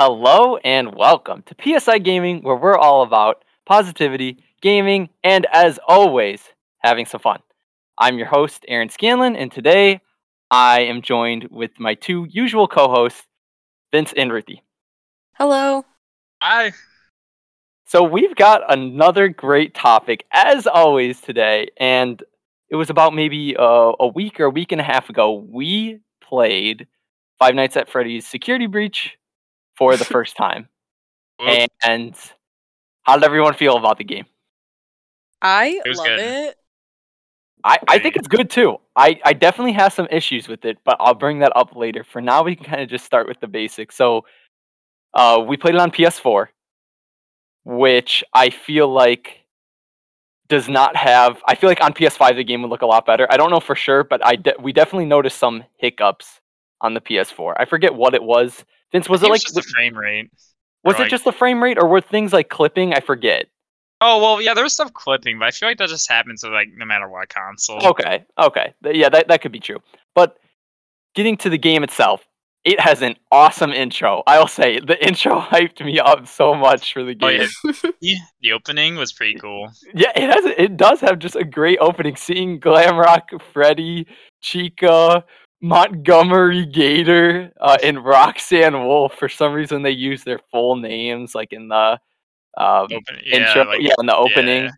Hello and welcome to PSI Gaming, where we're all about positivity, gaming, and as always, having some fun. I'm your host, Aaron Scanlon, and today I am joined with my two usual co hosts, Vince and Ruthie. Hello. Hi. So, we've got another great topic, as always, today, and it was about maybe uh, a week or a week and a half ago. We played Five Nights at Freddy's Security Breach for the first time. Whoop. And how did everyone feel about the game? I It love good. it. I, I think it's good too. I, I definitely have some issues with it, but I'll bring that up later. For now, we can kind of just start with the basics. So, uh, we played it on PS4, which I feel like does not have. I feel like on PS5 the game would look a lot better. I don't know for sure, but I de- we definitely noticed some hiccups on the PS4. I forget what it was. Vince, was it think like just the frame rate? was it like- just the frame rate, or were things like clipping? I forget. Oh well, yeah, there was stuff clipping, but I feel like that just happens with like no matter what console. Okay, okay, yeah, that that could be true. But getting to the game itself, it has an awesome intro. I'll say the intro hyped me up so much for the Oh, game. yeah. Yeah, the opening was pretty cool. yeah, it has. It does have just a great opening. Seeing Glamrock, Freddy, Chica, Montgomery Gator, uh, and Roxanne Wolf. For some reason, they use their full names, like in the um, Open, yeah, intro. like, yeah, in the opening. yeah.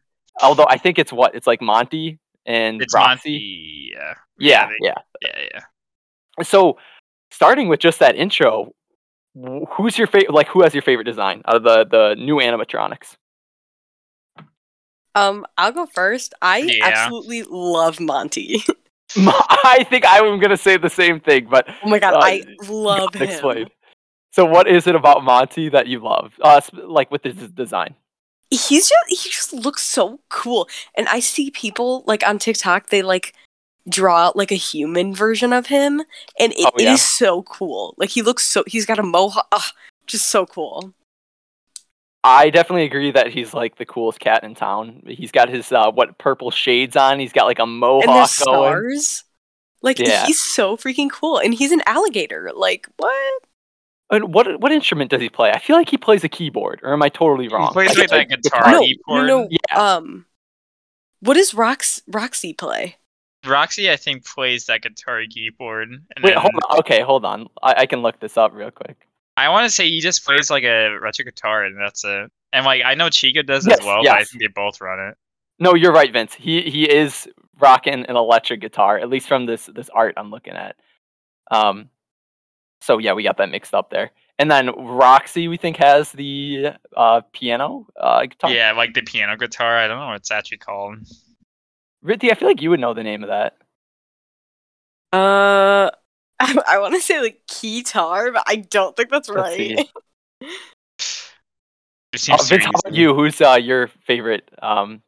Although I think it's what it's like Monty and it's Roxy. Monty. Yeah, Yeah, they- yeah. yeah, yeah. So, starting with just that intro, who's your favorite? Like, who has your favorite design out of the the new animatronics? Um, I'll go first. I Yeah. absolutely love Monty. I think I am gonna say the same thing, but oh my god, Uh, I love him. explain. So, what is it about Monty that you love? Uh, like with his design. He's just he just looks so cool. And I see people like on TikTok, they like draw like a human version of him, and it, Oh, yeah. is so cool. Like he looks so he's got a mohawk. just so cool. I definitely agree that he's like the coolest cat in town. He's got his uh, what purple shades on. He's got like a mohawk and the mohawk going. stars. Like Yeah. he's so freaking cool, and he's an alligator. Like what? And what what instrument does he play? I feel like he plays a keyboard, or am I totally wrong? He plays I like think- that guitar No, keyboard. no, no. Yeah. Um, what does Rox Roxy play? Roxy, I think, plays that guitar keyboard. And Wait, then hold on. Okay, hold on. I, I can look this up real quick. I want to say he just plays like a retro guitar, and that's it. And like I know Chica does Yes, as well, but I think they both run it. No, you're right, Vince. He he is rocking an electric guitar, at least from this this art I'm looking at. Um, so yeah, we got that mixed up there. And then Roxy, we think has the uh piano uh guitar. Yeah, like the piano guitar. I don't know what it's actually called. Ruthie, I feel like you would know the name of that. Uh, I, I want to say like guitar, but I don't think that's Let's right. see. Uh, Vince, how about you? Who's uh your favorite um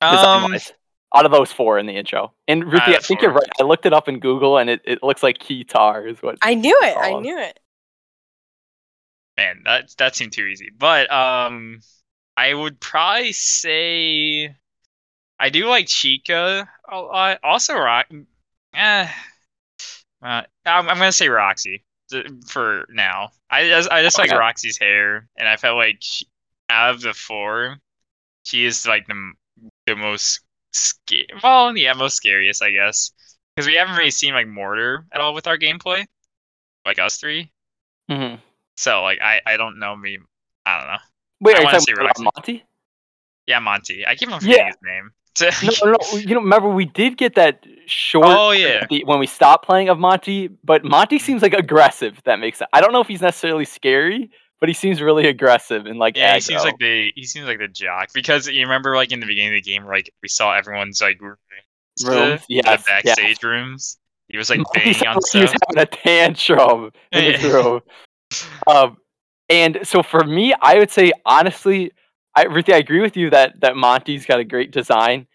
Um, design-wise? out of those four in the intro? And Ruthie, I of think you're right. I looked it up in Google, and it, it looks like guitar is what. I knew it. I knew it. man, that that seemed too easy. But um, I would probably say I do like Chica a lot. Also, Rock. Eh, uh, I'm, I'm gonna say Roxy for now. I just I just like. Roxy's hair, and I felt like she, out of the four, she is like the the most scary. Well, yeah, most scariest, I guess, because we haven't really seen like Mortar at all with our gameplay, like us three. Mhm. So like I I don't know me. I don't know. Wait, I are you talking about Roxy. Monty? Yeah, Monty. I keep on forgetting Yeah. his name. No, no, no. You know, remember we did get that short oh yeah. the, when we stopped playing of Monty, but Monty seems like aggressive. That makes sense. I don't know if he's necessarily scary, but he seems really aggressive and like Yeah, he seems like the he seems like the jock because you remember like in the beginning of the game, like we saw everyone's like rooms, to- Rooms, to yes, the yes. backstage rooms. He was like banging on like he was having a tantrum in his room. Um, and so for me, I would say honestly, I Ruthie, I agree with you that that Monty's got a great design.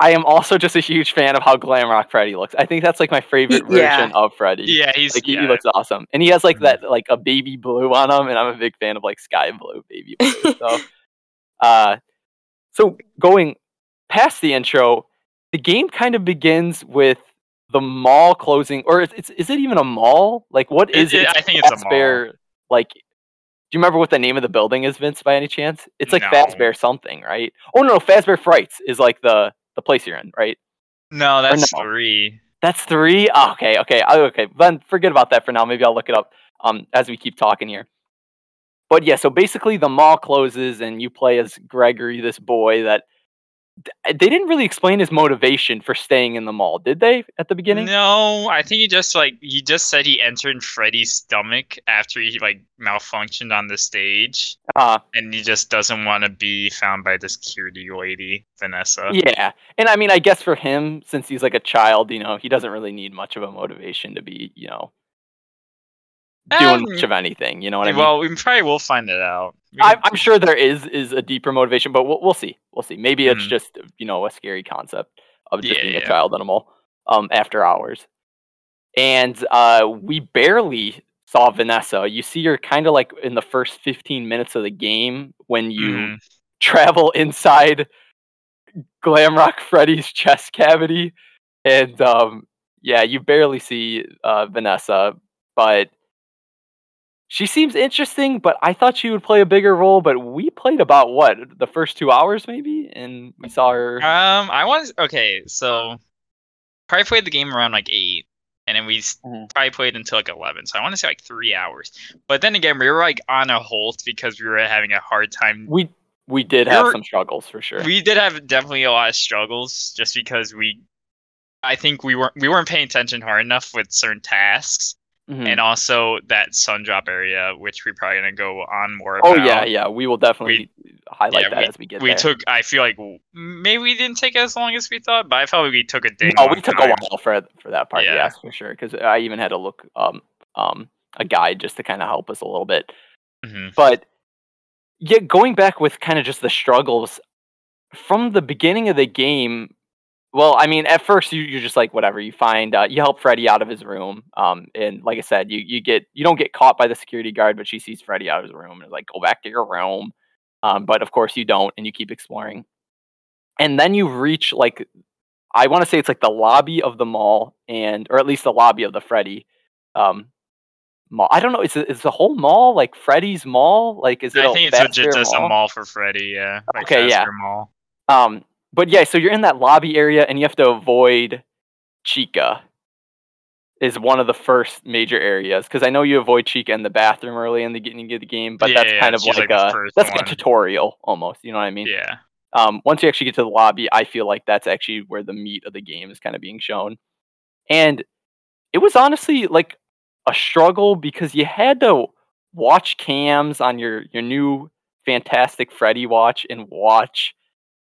I am also just a huge fan of how glam rock Freddy looks. I think that's like my favorite yeah. version of Freddy. Yeah, he's Like he, he looks awesome, and he has like Mhm. that like a baby blue on him, and I'm a big fan of like sky blue, baby blue. so, uh, so going past the intro, the game kind of begins with the mall closing, or it's, it's is it even a mall? Like what is It- is it? it- I think it's a Fazbear like do you remember what the name of the building is, Vince, by any chance? It's like No. Fazbear something, right? Oh no, Fazbear Frights is like the the place you're in, right? No, that's no? three. That's three. Oh, okay, okay, oh, okay. Then forget about that for now. Maybe I'll look it up um as we keep talking here. But yeah, so basically the mall closes and you play as Gregory, this boy that th- they didn't really explain his motivation for staying in the mall, did they? At the beginning? No, I think he just like he just said he entered Freddy's stomach after he like malfunctioned on the stage, Uh, and he just doesn't want to be found by the security lady, Vanessa. yeah, and I mean, I guess for him, since he's like a child, you know, he doesn't really need much of a motivation to be, you know, doing Um, much of anything. You know what I mean? well, we probably will find it out. We- I, I'm sure there is is a deeper motivation, but we'll, we'll see. We'll see. Maybe it's Mhm. just you know a scary concept of just Yeah, being yeah. a child animal um, after hours. And uh, we barely saw Vanessa. You see her kind of like in the first 15 minutes of the game when you Mhm. travel inside Glamrock Freddy's chest cavity, and um, yeah, you barely see uh, Vanessa, but she seems interesting. But I thought she would play a bigger role. But we played about what the first two hours maybe, and we saw her. Um, I want. Okay, so probably played the game around like eight, and then we Mhm. probably played until like eleven. So I want to say like three hours. But then again, we were like on a halt because we were having a hard time. we we did have You're- some struggles for sure. We did have definitely a lot of struggles just because we. I think we weren't we weren't paying attention hard enough with certain tasks, Mhm. and also that sun drop area, which we're probably gonna go on more oh yeah, yeah, we will definitely highlight yeah, that as we get there. we there. took. I feel like maybe we didn't take as long as we thought, but I felt like we took a day. No, we took time. a while for for that part. Yeah. Yes, for sure. Because I even had to look um um a guide just to kind of help us a little bit. Mhm. But yeah, going back with kind of just the struggles from the beginning of the game. Well, I mean, at first you you're just like whatever. You find uh, you help Freddy out of his room. Um, and like I said, you you get you don't get caught by the security guard, but she sees Freddy out of his room and is like, go back to your room. Um, but of course you don't, and you keep exploring. And then you reach like I want to say it's like the lobby of the mall, and or at least the lobby of the Freddy um, mall. I don't know. Is it, is the whole mall like Freddy's mall? Like, is it? I a think it's just a mall? mall for Freddy, yeah. Like Okay, yeah. Mall. Um, but yeah, so you're in that lobby area, and you have to avoid Chica. Is one of the first major areas because I know you avoid Chica in the bathroom early in the beginning of the game, but Yeah, that's kind of like, like, a that's like a tutorial almost. You know what I mean? Yeah. um, once you actually get to the lobby, I feel like that's actually where the meat of the game is kind of being shown. And it was honestly like a struggle because you had to watch cams on your your new fantastic Freddy watch and watch.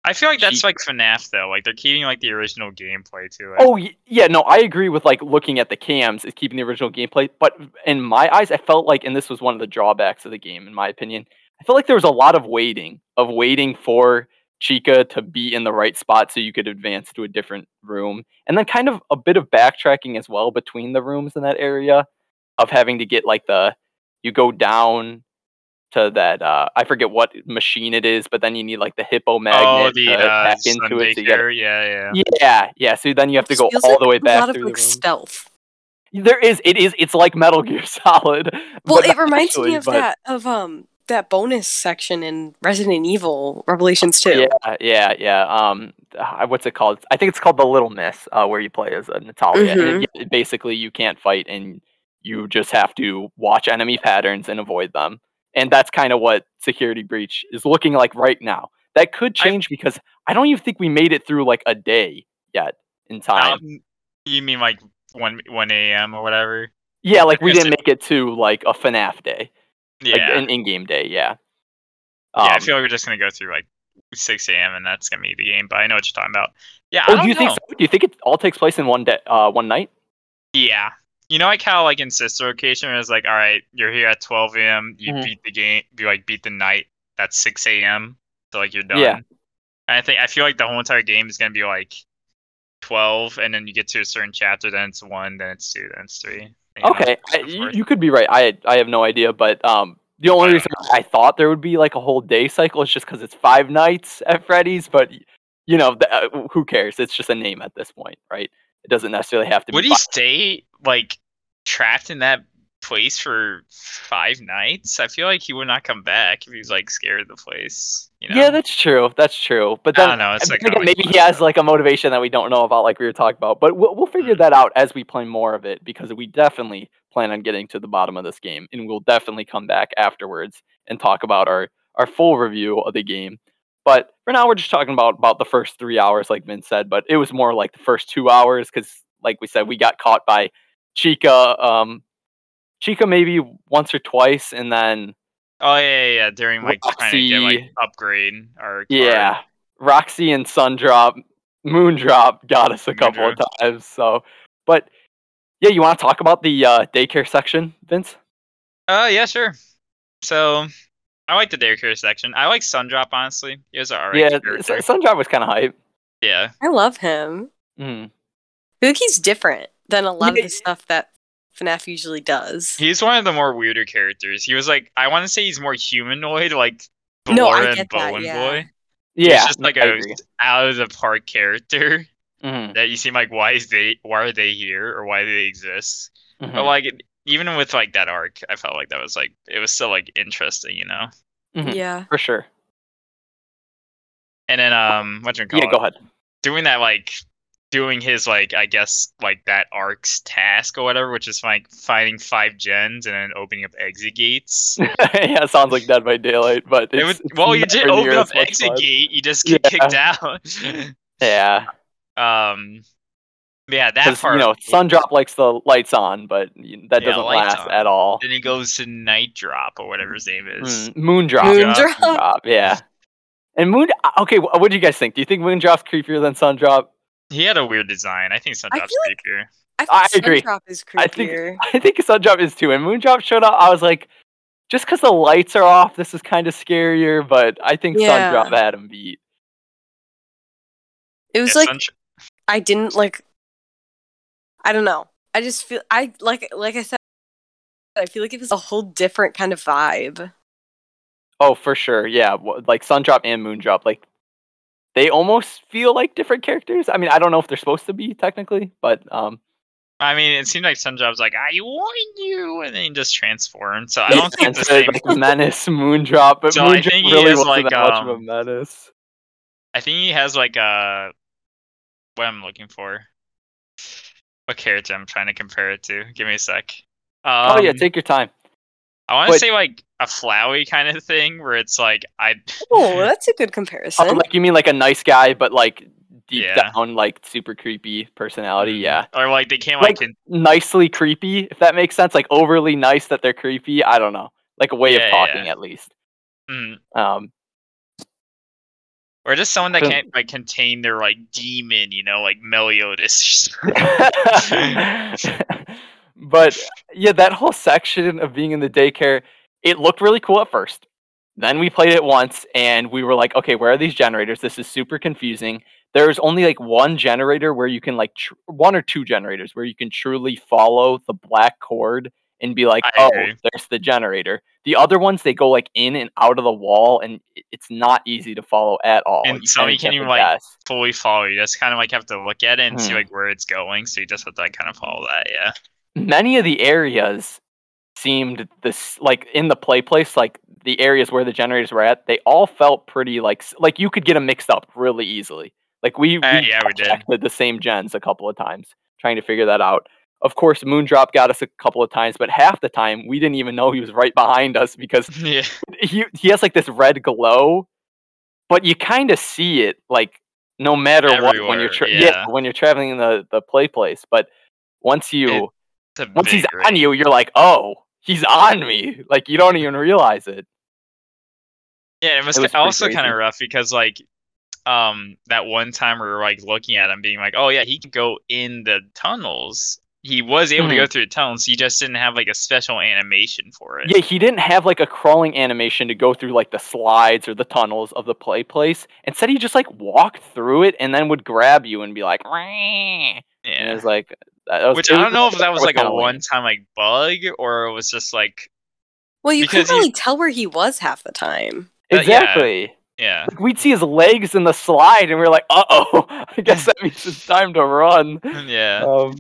I feel like that's She- like FNAF though. Like they're keeping like the original gameplay to it. Oh yeah, no, I agree with like looking at the cams is keeping the original gameplay. But in my eyes, I felt like, and this was one of the drawbacks of the game, in my opinion, I felt like there was a lot of waiting of waiting for Chica to be in the right spot so you could advance to a different room, and then kind of a bit of backtracking as well between the rooms in that area of having to get like the you go down to that uh I forget what machine it is, but then you need like the hippo magnet oh, the to uh, hack into it to get Care, yeah, yeah. yeah, yeah. So then you have to go all like the way back. a back lot of like the stealth. There is, it is, it's like Metal Gear Solid. Well, it not reminds me of but- that of um that bonus section in Resident Evil Revelations 2. Yeah, yeah, yeah. Um, uh, what's it called? I think it's called the Little Miss, uh, where you play as a Natalia. And Mhm. it- basically, you can't fight, and you just have to watch enemy patterns and avoid them. And that's kind of what Security Breach is looking like right now. That could I- change because I don't even think we made it through like a day yet in time. Um, you mean like one one a.m. or whatever? yeah, like we didn't make it to like a FNAF day. like Yeah. an in-game day. Yeah. yeah, I Um, feel like we're just gonna go through like six a.m. and that's gonna be the game. But I know what you're talking about. Yeah. I oh, do you think? So? Do you think it all takes place in one day, uh, one night? Yeah. You know, like how like in Sister Location, it was like, all right, you're here at 12 a.m. You Mhm. beat the game, you like beat the night. That's 6 a.m. So like you're done. Yeah. And I think I feel like the whole entire game is gonna be like 12, and then you get to a certain chapter, then it's one, then it's two, then it's three. you know, Okay, so I, you, you could be right. I I have no idea, but um, the only I reason I thought there would be like a whole day cycle is just because it's five nights at Freddy's. But you know, th- uh, who cares? It's just a name at this point, right? It doesn't necessarily have to Would be. he five- stay like trapped in that place for five nights, I feel like he would not come back if he was like scared of the place. You know? Yeah, that's true. That's true. But I then don't know, it's, like, maybe he has like a motivation that we don't know about, like we were talking about. But we'll we'll figure Mm. that out as we play more of it because we definitely plan on getting to the bottom of this game, and we'll definitely come back afterwards and talk about our our full review of the game. But for now, we're just talking about about the first three hours, like Vince said. But it was more like the first two hours because, like we said, we got caught by Chica. Um, Chica maybe once or twice, and then Oh yeah, yeah, yeah. During like trying to get like upgrade or Yeah, Roxy and Sundrop, Moondrop got us a couple of times. So, but yeah, you want to talk about the uh, daycare section, Vince? Uh yeah, sure. So I like the daycare section. I like Sundrop honestly. He was alright yeah, character. Sundrop was kind of hype. yeah. I love him. Mm. I feel he's different than a lot Yeah. of the stuff that FNAF usually does. He's one of the more weirder characters. He was like I want to say he's more humanoid, like No, I and get that, Balloon yeah. Boy. Yeah, He's just like I a agree. out of the park character Mhm, that you seem like why is they why are they here or why do they exist? mhm. But like even with like that arc, I felt like that was like it was still like interesting, you know. Mhm, Yeah. for sure. And then um, what you call Yeah, it? go ahead. doing that like doing his like I guess like that arc's task or whatever, which is like finding five gens and then opening up exit gates. yeah, sounds like Dead by Daylight, but It it's, was it's well, you did nowhere open up exit fun. gate, you just get Yeah. kicked out. Yeah, um, yeah, that part. you know Sundrop likes the lights on, but that Yeah, doesn't last on. at all. Then he goes to Night Drop or whatever his name is. Mm, Moondrop. Moondrop. Moondrop, yeah. And Moon. uh, Okay, what do you guys think? Do you think Moondrop's creepier than Sundrop? He had a weird design. I think Sundrop's feel like- creepier. I, I think agree. Sundrop is I think- creepier. I think Sundrop is too. And Moondrop showed up, I was like, just because the lights are off, this is kind of scarier. But I think Yeah. Sundrop had him beat. It was Yeah, like Sundrop- I didn't like. I don't know. I just feel I like like I said. I feel like it was a whole different kind of vibe. Oh, for sure. Yeah, wh- like Sundrop and Moondrop, like they almost feel like different characters. I mean, I don't know if they're supposed to be technically, but um, I mean, it seemed like Sundrop's like, I warned you, and then he just transformed. So I don't think the same. like Menace Moondrop, but So I Moondrop think he really has, wasn't like, that much of a um, menace. I think he has like a what I'm looking for. What character I'm trying to compare it to? Give me a sec. Um, oh yeah, take your time. I want to say like a flowy kind of thing where it's like I Oh, that's a good comparison. Oh, like you mean like a nice guy, but like deep Yeah. down, like super creepy personality. Yeah, or like they can't like, Like- nicely creepy, if that makes sense. Like overly nice that they're creepy. I don't know, like a way Yeah, of yeah. talking at least. mm, Um, or just someone that So- can't like contain their like demon, you know, like Meliodas. but yeah, that whole section of being in the daycare, it looked really cool at first. Then we played it once and we were like, okay, where are these generators? This is super confusing. There's only like one generator where you can like tr- one or two generators where you can truly follow the black cord and be like, I oh, agree. there's the generator. The other ones they go like in and out of the wall and it's not easy to follow at all. And You kinda you can't even, like, guess. Fully follow. You just kind of like have to look at it and see Hmm. like where it's going. So you just have to like kind of follow that. Yeah. many of the areas seemed this like in the play place like the areas where the generators were at they all felt pretty like like you could get them mixed up really easily like we, Uh, we yeah, we did. the same gens a couple of times trying to figure that out of course moondrop got us a couple of times but half the time we didn't even know he was right behind us because yeah. he he has like this red glow but you kind of see it like no matter what when you're tra- yeah. when you're traveling in the the play place but once you once he's on you, you're like, oh, he's on me. Like you don't even realize it. Yeah, it was, It was also kind of rough because like um that one time we were like looking at him being like, Oh yeah, he can go in the tunnels. He was able to Mm-hmm. go through the tunnels, he just didn't have like a special animation for it. Yeah, he didn't have like a crawling animation to go through like the slides or the tunnels of the play place. Instead, he just like walked through it and then would grab you and be like, "Wah." and it was like, that was, Which I don't know if that was like a one time like bug or it was just like well, you couldn't he- really tell where he was half the time. Uh, yeah. Exactly. yeah. Like, we'd see his legs in the slide, and we are like, "Uh oh, I guess that means it's time to run." Yeah. Um,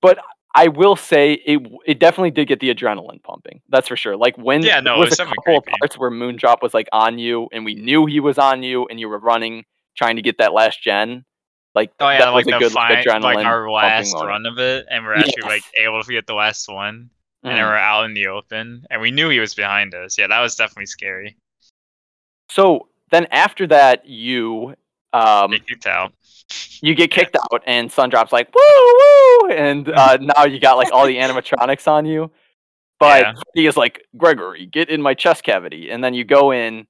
but I will say it it definitely did get the adrenaline pumping. That's for sure. Like when Yeah, no, there it was, was a definitely couple of parts where Moondrop was like on you, and we knew he was on you, and you were running trying to get that last gen. Like Oh yeah, that was like a the good fi- adrenaline like our last run of it, and we're actually like able to get the last one, and then Mhm. we're out in the open, and we knew he was behind us. Yeah, that was definitely scary. So then after that, you um Get kicked out. you get kicked out, and Sundrop's like woo woo, and uh, now you got like all the animatronics on you. But Yeah. he is like Gregory, get in my chest cavity, and then you go in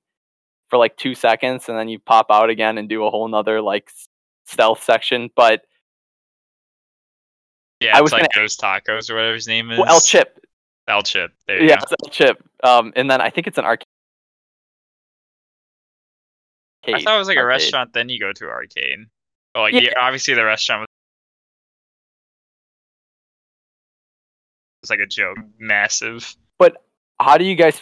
for like two seconds, and then you pop out again and do a whole nother like stealth section. But Yeah, I it's was like gonna- those tacos or whatever his name is. well, El Chip, El Chip. There you yeah, go. it's El Chip, um, and then I think it's an arcade. I thought it was like a restaurant, then you go to arcade. Well, like Yeah. obviously the restaurant was was like a joke, massive. But how do you guys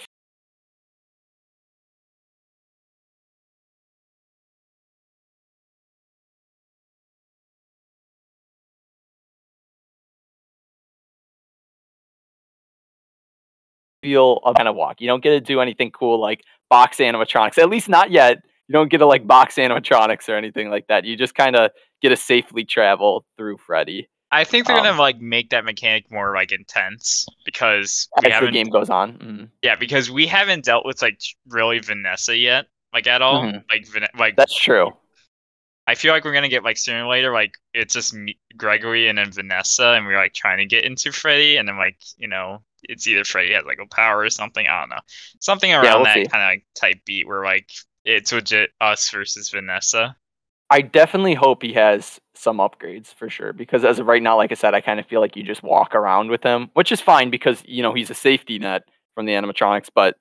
feel a kind of walk? You don't get to do anything cool like box animatronics. At least not yet. You don't get to like box animatronics or anything like that. You just kind of get to safely travel through Freddy I think they're Um, gonna like make that mechanic more like intense because as the game goes on. Mhm. yeah because we haven't dealt with like really Vanessa yet like at all Mhm. like like That's true. I feel like we're gonna get like sooner or later like it's just me, Gregory and then Vanessa and we're like trying to get into Freddy and then like you know it's either Freddy has like a power or something I don't know something around we'll that kind of like type beat where like it's legit us versus Vanessa. I definitely hope he has some upgrades for sure because as of right now, like I said, I kind of feel like you just walk around with him, which is fine because you know he's a safety net from the animatronics. But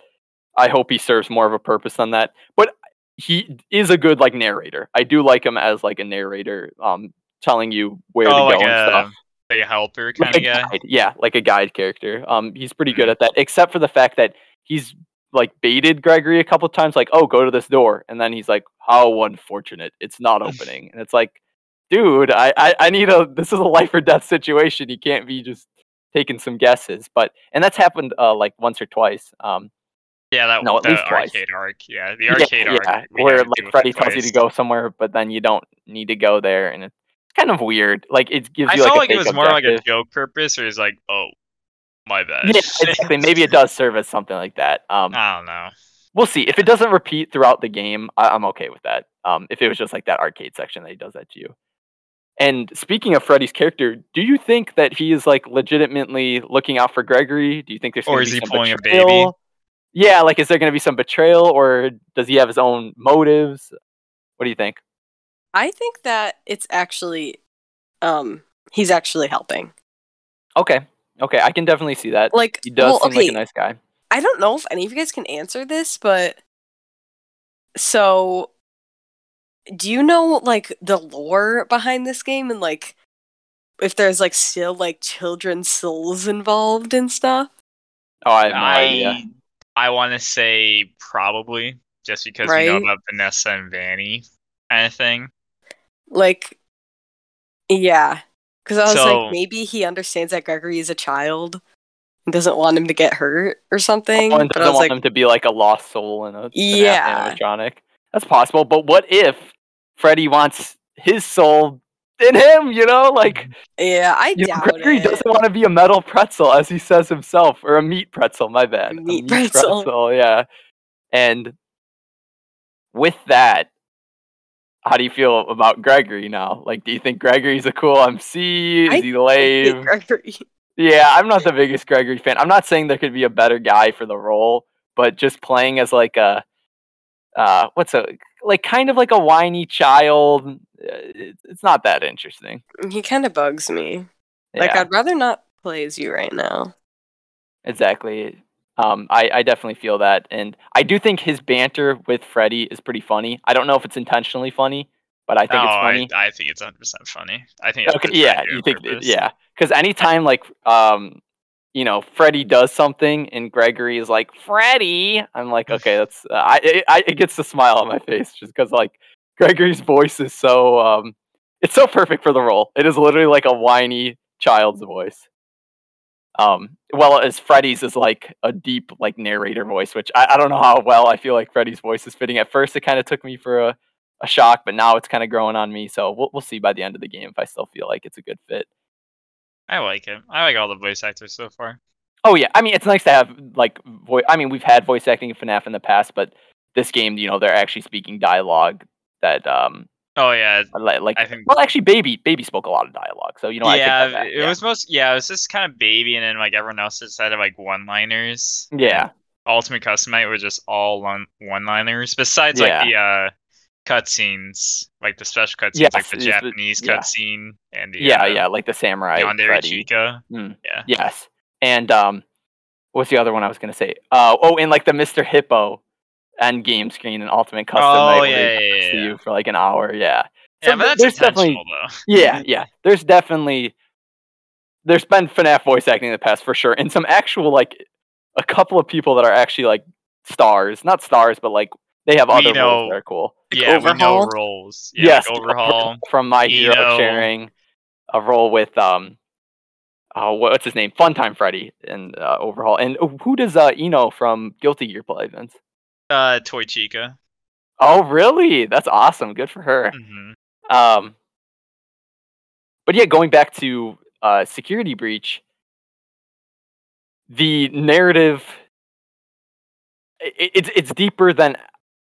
I hope he serves more of a purpose than that. But he is a good like narrator. I do like him as like a narrator, um, telling you where oh, to like go and a stuff. like a helper kind a of guy. guide, yeah, like a guide character. Um, he's pretty good Mhm. at that, except for the fact that he's like baited Gregory a couple times, like, "Oh, go to this door," and then he's like, "How unfortunate! It's not opening." and it's like, dude, I, I, I need a. This is a life or death situation. You can't be just taking some guesses. But and that's happened uh, like once or twice. Um, Yeah, that No, at the least twice. arcade arc. Yeah, the yeah, arcade arc. yeah, where had to deal like Freddy tells you to go somewhere, but then you don't need to go there, and it's kind of weird. Like it gives I you felt like like, a it was more like a joke purpose, or it's like, oh, my bad. Yeah, exactly. Maybe it does serve as something like that. Um, I don't know. we'll see. If it doesn't repeat throughout the game, I- I'm okay with that. Um, if it was just like that arcade section that he does that to you. And speaking of Freddy's character, do you think that he is like legitimately looking out for Gregory? Do you think there's Or is he pulling a baby? Betrayal? Yeah, like is there going to be some betrayal, or does he have his own motives? What do you think? I think that it's actually, um, he's actually helping. Okay, okay, I can definitely see that. Like, He does well, seem okay, like a nice guy. I don't know if any of you guys can answer this, but so do you know like the lore behind this game and like if there's like still like children's souls involved and stuff? Oh, I have no idea. I I want to say probably just because we know about Vanessa and Vanny kind of thing. Like, yeah, because I was So- like, maybe he understands that Gregory is a child and doesn't want him to get hurt or something. And but I doesn't was want like, him to be like a lost soul in a in a Yeah. animatronic. That's possible. But what if Freddy wants his soul in him? You know, like yeah, I you know, doubt Gregory it. doesn't want to be a metal pretzel, as he says himself, or a meat pretzel. My bad, A meat pretzel. Yeah, and with that. How do you feel about Gregory now? Like, do you think Gregory's a cool MC? Is I he lame? Gregory. Yeah, I'm not the biggest Gregory fan. I'm not saying there could be a better guy for the role, but just playing as like a uh what's a like kind of like a whiny child, it's not that interesting. He kind of bugs me. Like, I'd rather not play as you right now. exactly. Um, I, I definitely feel that, and I do think his banter with Freddy is pretty funny. I don't know if it's intentionally funny, but I think no, it's funny. I, I think it's 100 percent funny. I think. It's Okay, yeah, trying you think purpose. yeah, because anytime like um, you know, Freddy does something and Gregory is like Freddy, I'm like, okay, that's uh, I, it, I it gets a smile on my face just because like Gregory's voice is so um, it's so perfect for the role. It is literally like a whiny child's voice. Um, well, as Freddy's is like a deep like narrator voice, which I, I don't know how well I feel like Freddy's voice is fitting. At first, it kind of took me for a, a shock, but now it's kind of growing on me. So we'll we'll see by the end of the game if I still feel like it's a good fit. I like it. I like all the voice actors so far. Oh yeah, I mean it's nice to have like voice. I mean we've had voice acting in FNAF in the past, but this game, you know, they're actually speaking dialogue that um Oh yeah, like, like I think- well actually baby baby spoke a lot of dialogue, so you know yeah, it yeah. was most yeah, it was just kind of baby, and then like everyone else just had like one-liners. yeah Ultimate Custom Night were just all one one-liners. Besides Yeah. like the uh cutscenes, like the special cutscenes, Yes, like the Japanese yeah. cutscene and the yeah uh, yeah like the samurai Yandere Chica. Mm, Yeah. Yes, and um, what's the other one I was gonna say? Uh oh, and like the Mister Hippo end game screen and Ultimate Custom Oh, yeah, yeah, yeah, you for like an hour. Yeah, Yeah, So but that's there's definitely- though. yeah, yeah. There's definitely there's been FNAF voice acting in the past for sure, and some actual like a couple of people that are actually like stars, not stars, but like they have We other roles know- that are cool. Like yeah, Overhaul? roles. Yeah, yes, like overhaul. from My Hero Eno. sharing a role with um, oh, what's his name? Funtime Freddy and uh, Overhaul. And who does uh I-No from Guilty Gear play, Vince? Uh, Toy Chica. Oh, really? That's awesome. Good for her. hmm Um, but yeah, going back to uh, security breach, the narrative i- i- it's it's deeper than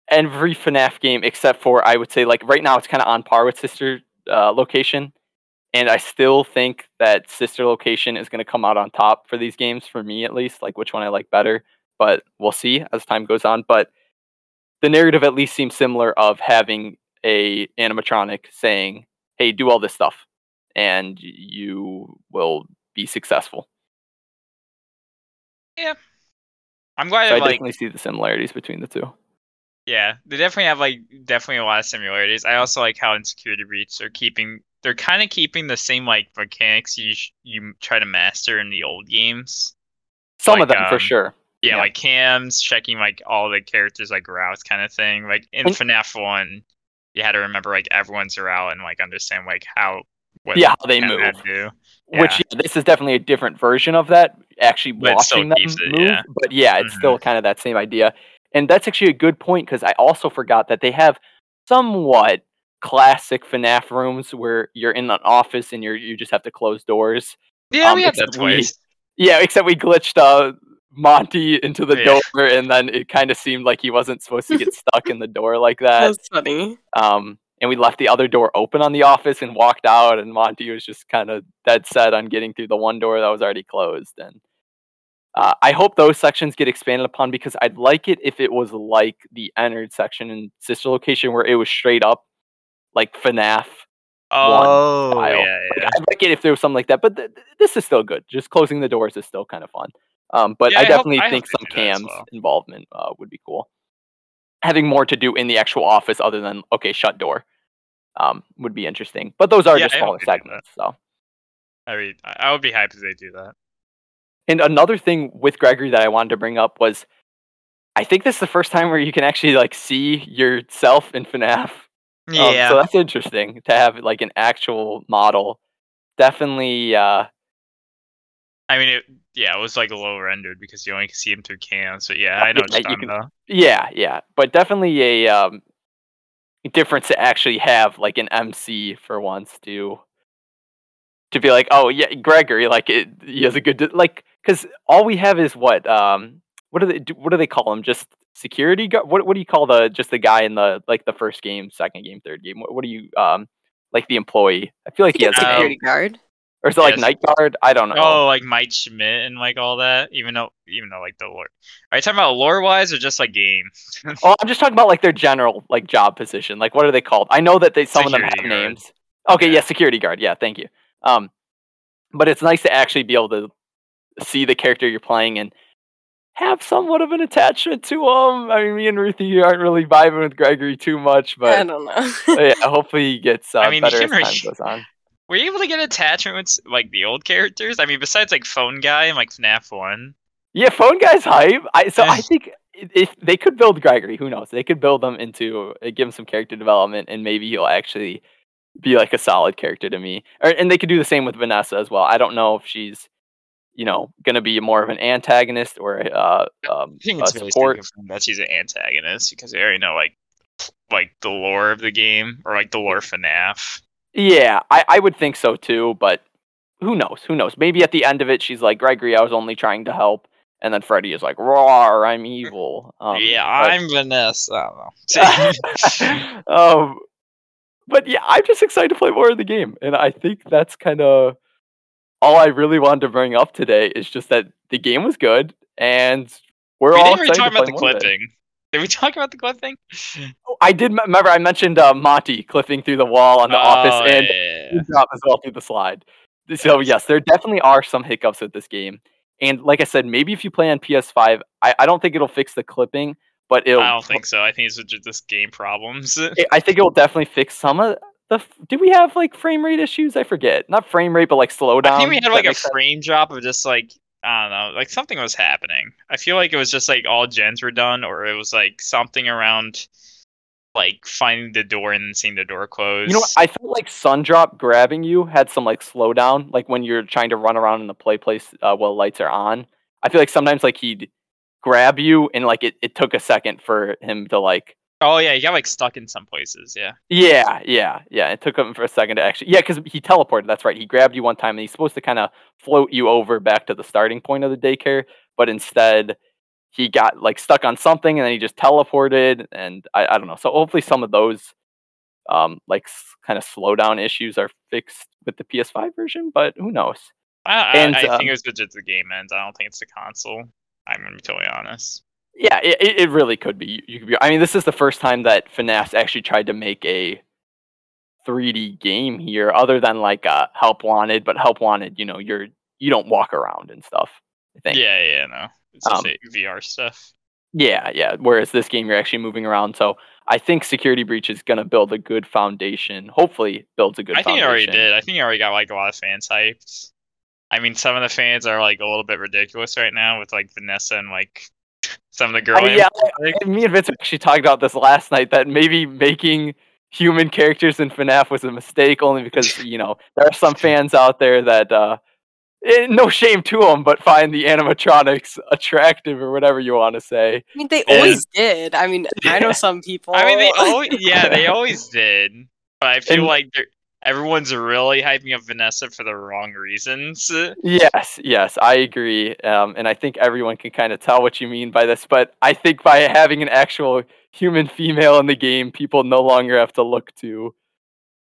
every FNAF game except for I would say like right now it's kind of on par with Sister uh, Location, and I still think that Sister Location is going to come out on top for these games for me at least. Like which one I like better, but we'll see as time goes on. But the narrative at least seems similar of having a animatronic saying, "Hey, do all this stuff, and you will be successful." Yeah, I'm glad So I like definitely see the similarities between the two. Yeah, they definitely have like definitely a lot of similarities. I also like how in Security Breach they're keeping they're kind of keeping the same like mechanics you sh- you try to master in the old games. Some of Like, them for um, sure. Yeah, Yeah. like cams, checking like all the characters like routes kind of thing. Like in And- FNAF one, you had to remember like everyone's route and like understand like how what Yeah, how they move. to. Which yeah, this is definitely a different version of that. Actually, But watching them it, move, yeah. but yeah, it's Mhm. still kind of that same idea. And that's actually a good point because I also forgot that they have somewhat classic FNAF rooms where you're in an office and you're you just have to close doors. Yeah, Um, we had that except we- Yeah, except we glitched uh, Monty into the Yeah. door, and then it kind of seemed like he wasn't supposed to get stuck in the door like that. That's funny. Um, and we left the other door open on the office and walked out, and Monty was just kind of dead set on getting through the one door that was already closed. And uh, I hope those sections get expanded upon because I'd like it if it was like the entered section in Sister Location, where it was straight up like FNAF. Oh, style. yeah, Like. I'd like it if there was something like that, but th- th- this is still good. Just closing the doors is still kind of fun. Um, but Yeah, I I hope- definitely I think some do that as cams well. involvement uh, would be cool. Having more to do in the actual office other than okay, shut door, um, would be interesting. But those are Yeah, just smaller they do that. segments. So, I mean, I would be hyped if they do that. and another thing with Gregory that I wanted to bring up was, I think this is the first time where you can actually like see yourself in FNAF. Um, Yeah, so that's interesting to have like an actual model. Definitely. Uh, I mean, it, yeah, it was like low rendered because you only can see him through cams. But yeah, I know Yeah, what you're you can- about. Yeah, yeah, but definitely a um, difference to actually have like an MC for once to to be like, oh yeah, Gregory, like it, he has a good like because all we have is what um what do they do, what do they call him? Just security guard? What what do you call the just the guy in the like the first game, second game, third game? What, what do you um like the employee? I feel like he has a Um, security guard. Or is it like night guard? I don't know. Oh, like Mike Schmidt and like all that. Even though, even though like the lore. Are you talking about lore wise or just like game? Oh, I'm just talking about like their general like job position. Like what are they called? I know that they some of them have guard. names. Okay, yeah. Yeah. security guard. Yeah, thank you. Um, but it's nice to actually be able to see the character you're playing and have somewhat of an attachment to him. I mean, me and Ruthie aren't really vibing with Gregory too much, but I don't know. yeah, hopefully he gets uh, I mean, you better as time really- goes on. Were you able to get attachment with like the old characters? I mean, besides like Phone Guy and like FNAF One. Yeah, phone guy's hype. I so I Eh. think if they could build Gregory, who knows? They could build them into uh, give him some character development, and maybe he'll actually be like a solid character to me. Or, and they could do the same with Vanessa as well. I don't know if she's you know going to be more of an antagonist or uh, um, I think a it's really support. that she's an antagonist because they already know like like the lore of the game or like the lore of FNAF. Yeah, I, I would think so too, but who knows? Who knows? Maybe at the end of it, she's like, Gregory, I was only trying to help. And then Freddy is like, roar, I'm evil. Um, yeah, but- I'm Vanessa. I don't know. um, but yeah, I'm just excited to play more of the game, and I think that's kind of all I really wanted to bring up today. Is just that the game was good, and we're we all didn't excited talk to about the clipping. Did we talk about the clipping? Oh, I did remember I mentioned uh, Monty clipping through the wall on the Oh, office, and yeah. drop as well through the slide. So yes, there definitely are some hiccups with this game, and like I said, maybe if you play on PS5, I, I don't think it'll fix the clipping, but it'll. I don't think so. I think it's just this game problems. I- think it will definitely fix some of the. Did we have like frame rate issues? I forget. Not frame rate, but like slowdown. I think we had like a sense? frame drop of just like I don't know, like something was happening. I feel like it was just like all gens were done, or it was like something around like finding the door and seeing the door close. You know, what? I felt like Sundrop grabbing you had some like slowdown, like when you're trying to run around in the play place uh, while lights are on. I feel like sometimes like he'd grab you and like it, it took a second for him to like oh yeah, you got like stuck in some places. Yeah, Yeah, yeah, yeah. It took him for a second to actually. Yeah, because he teleported. That's right. He grabbed you one time, and he's supposed to kind of float you over back to the starting point of the daycare, but instead he got like stuck on something, and then he just teleported. And I, I don't know. So hopefully some of those, um, like kind of slowdown issues are fixed with the PS5 version, but who knows? I, I, And, I um, think it was just the game ends. I don't think it's the console. I'm gonna be totally honest. Yeah, it, it really could be. You, could be. I mean, this is the first time that FNAF's actually tried to make a 3D game here, other than like uh, Help Wanted. But Help Wanted, you know, you're you don't walk around and stuff. I think. Yeah, yeah, no, it's just Um, VR stuff. Yeah, yeah. Whereas this game, you're actually moving around. So I think Security Breach is going to build a good foundation. Hopefully, builds a good. I think it already did. I think it already got like a lot of fans hyped. I mean, some of the fans are like a little bit ridiculous right now with like Vanessa and like some of the girl. I mean, yeah, like- me and Vince actually talked about this last night that maybe making human characters in FNAF was a mistake only because you know there are some fans out there that uh eh, no shame to them but find the animatronics attractive or whatever you want to say. I mean, they Yeah. always did. I mean, I know some people. I mean, they always, yeah, they always did. But I feel And- like they're, everyone's really hyping up Vanessa for the wrong reasons. Yes, yes, I agree, um, and I think everyone can kind of tell what you mean by this. But I think by having an actual human female in the game, people no longer have to look to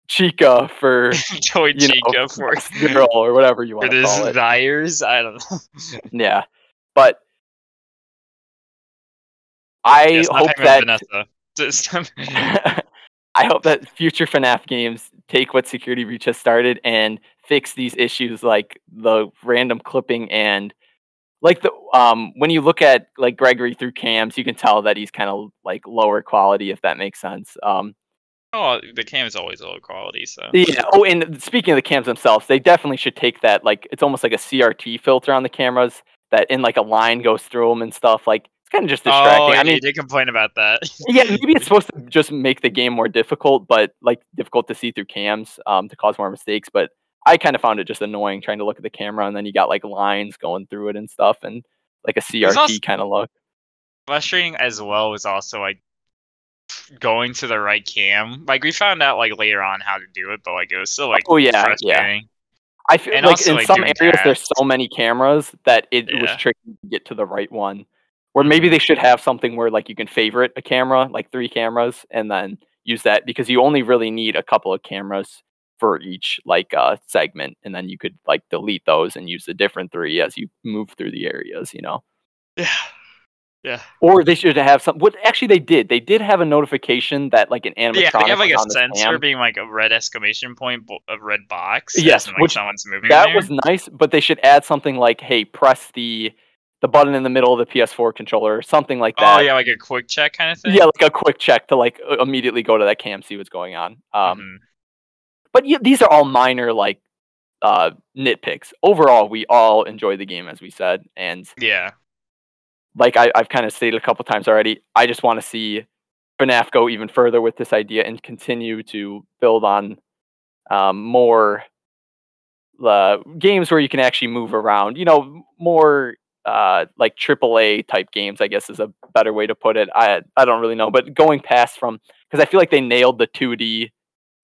Chica for Toy you know Chica for, girl or whatever you want to call it. desires. I don't know. Yeah, but I Yeah, hope that Vanessa. I hope that future FNAF games take what Security Breach has started and fix these issues like the random clipping and like the um when you look at like Gregory through cams, you can tell that he's kind of like lower quality if that makes sense. Um oh, the cam is always low quality, so yeah. Oh, and speaking of the cams themselves, they definitely should take that like it's almost like a CRT filter on the cameras that in like a line goes through them and stuff. Like kind of just distracting. Oh, I mean, you did complain about that. yeah, maybe it's supposed to just make the game more difficult, but like difficult to see through cams um, to cause more mistakes. But I kind of found it just annoying trying to look at the camera and then you got like lines going through it and stuff and like a CRT kind of look. frustrating as well was also like going to the right cam. Like we found out like later on how to do it, but like it was still like Oh yeah, yeah. frustrating. I feel And like also, in like, some areas there's so many cameras that it was Yeah. Mm-hmm. tricky to get to the right one. Or maybe they should have something where like you can favorite a camera, like three cameras, and then use that because you only really need a couple of cameras for each like uh segment, and then you could like delete those and use the different three as you move through the areas, you know. Yeah. Yeah. Or they should have some. What actually they did? They did have a notification that like an animatronic Yeah, they have like a sensor being like a red exclamation point, a red box. Yes, and, like which- someone's moving. That was nice, but they should add something like, "Hey, press the the button in the middle of the PS4 controller," or something like that. Oh yeah, like a quick check kind of thing. yeah, like a quick check to like uh, immediately go to that cam, see what's going on. Um, Mhm. but yeah, these are all minor like uh nitpicks. Overall, we all enjoy the game, as we said, and yeah. like I, I've kind of stated a couple times already, I just want to see FNAF go even further with this idea and continue to build on um, more uh, games where you can actually move around. You know, more uh, like AAA type games. I guess is a better way to put it. I I don't really know, but going past from because I feel like they nailed the 2D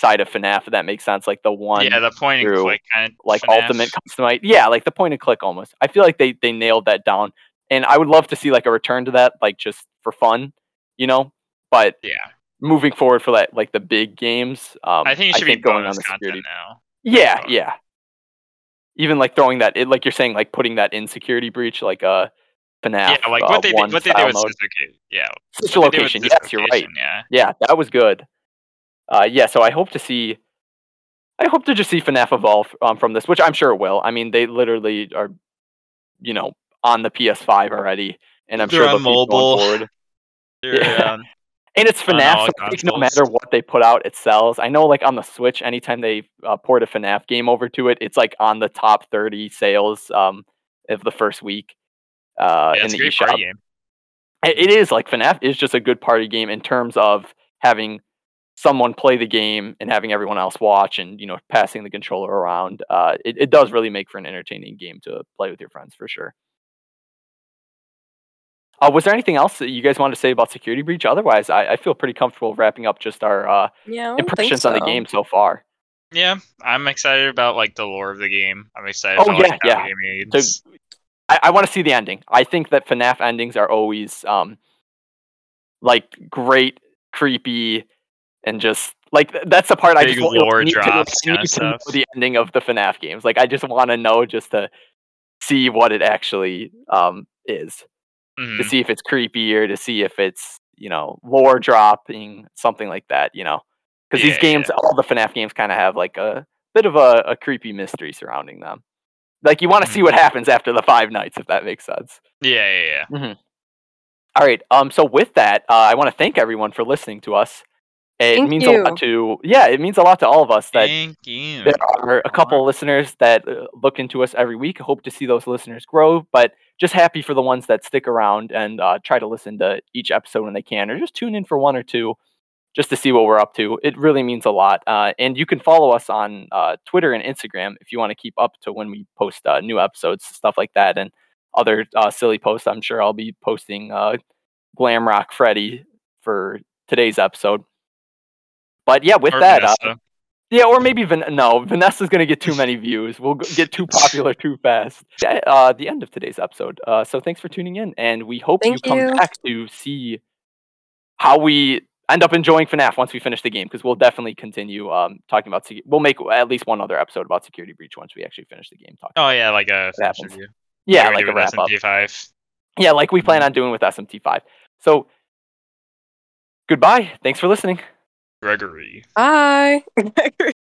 side of FNAF. If that makes sense, like the one yeah, the point and through, click kind of like ultimate custom night. Yeah, like the point and click almost. I feel like they they nailed that down, and I would love to see like a return to that, like just for fun, you know. But Yeah, moving forward for that, like the big games, um, I think it should be going on the security. now. Yeah, yeah. Even like throwing that, it, like you're saying, like putting that in security breach, like a FNAF. yeah, like uh, what they did, what they did style with mode. Suzuki. Yeah, Such what they location. Yes, you're right. Yeah, Yeah, that was good. Uh, yeah, so I hope to see. I hope to just see FNAF evolve um, from this, which I'm sure it will. I mean, they literally are, you know, on the PS5 already, and I'm They're sure on they'll keep mobile. going forward. They're, Yeah. um, And it's FNAF, all so no matter what they put out, it sells. I know, like on the Switch, anytime they uh, port a FNAF game over to it, it's like on the top 30 sales um, of the first week uh, yeah, in it's a the eShop. party game. It it is like FNAF is just a good party game in terms of having someone play the game and having everyone else watch and you know passing the controller around. Uh, it, it does really make for an entertaining game to play with your friends for sure. Uh, was there anything else that you guys wanted to say about Security Breach? Otherwise, I, I feel pretty comfortable wrapping up just our uh, Yeah, I don't impressions on the game so far. Yeah, I'm excited about like the lore of the game. I'm excited Oh, about yeah, like, yeah. So- I, I want to see the ending. I think that FNAF endings are always um, like great, creepy, and just like that's the part I Big just want lore need to, drops I need to know the ending of the FNAF games. Like I just want to know just to see what it actually um, is, Mhm. to see if it's creepy or to see if it's you know lore dropping something like that. You know, because Yeah, these games, all the FNAF games, kind of have like a bit of a, a creepy mystery surrounding them. Like you want to see Mhm. what happens after the five nights, if that makes sense. Yeah, yeah, yeah. All right. Um. So with that, uh, I want to thank everyone for listening to us. It Thank means a lot to yeah. It means a lot to all of us that Thank you. there are a couple of listeners that uh, look into us every week. Hope to see those listeners grow, but just happy for the ones that stick around and uh, try to listen to each episode when they can, or just tune in for one or two, just to see what we're up to. It really means a lot. Uh, and you can follow us on uh, Twitter and Instagram if you want to keep up to when we post uh, new episodes, stuff like that, and other uh, silly posts. I'm sure I'll be posting uh, Glamrock Freddy for today's episode. But yeah, with Or that, uh, yeah, or maybe Van- no, Vanessa's gonna get too many views. We'll get too popular too fast. Yeah, Uh, the end of today's episode. Uh, so thanks for tuning in, and we hope you come you. back to see how we end up enjoying FNAF once we finish the game, because we'll definitely continue um, talking about. Sec- we'll make at least one other episode about Security Breach once we actually finish the game. Talking. Oh yeah, like a What happens? review. yeah, like a wrap up. SMT5. Yeah, like we plan on doing with SMT5. So goodbye. Thanks for listening. Gregory. Bye.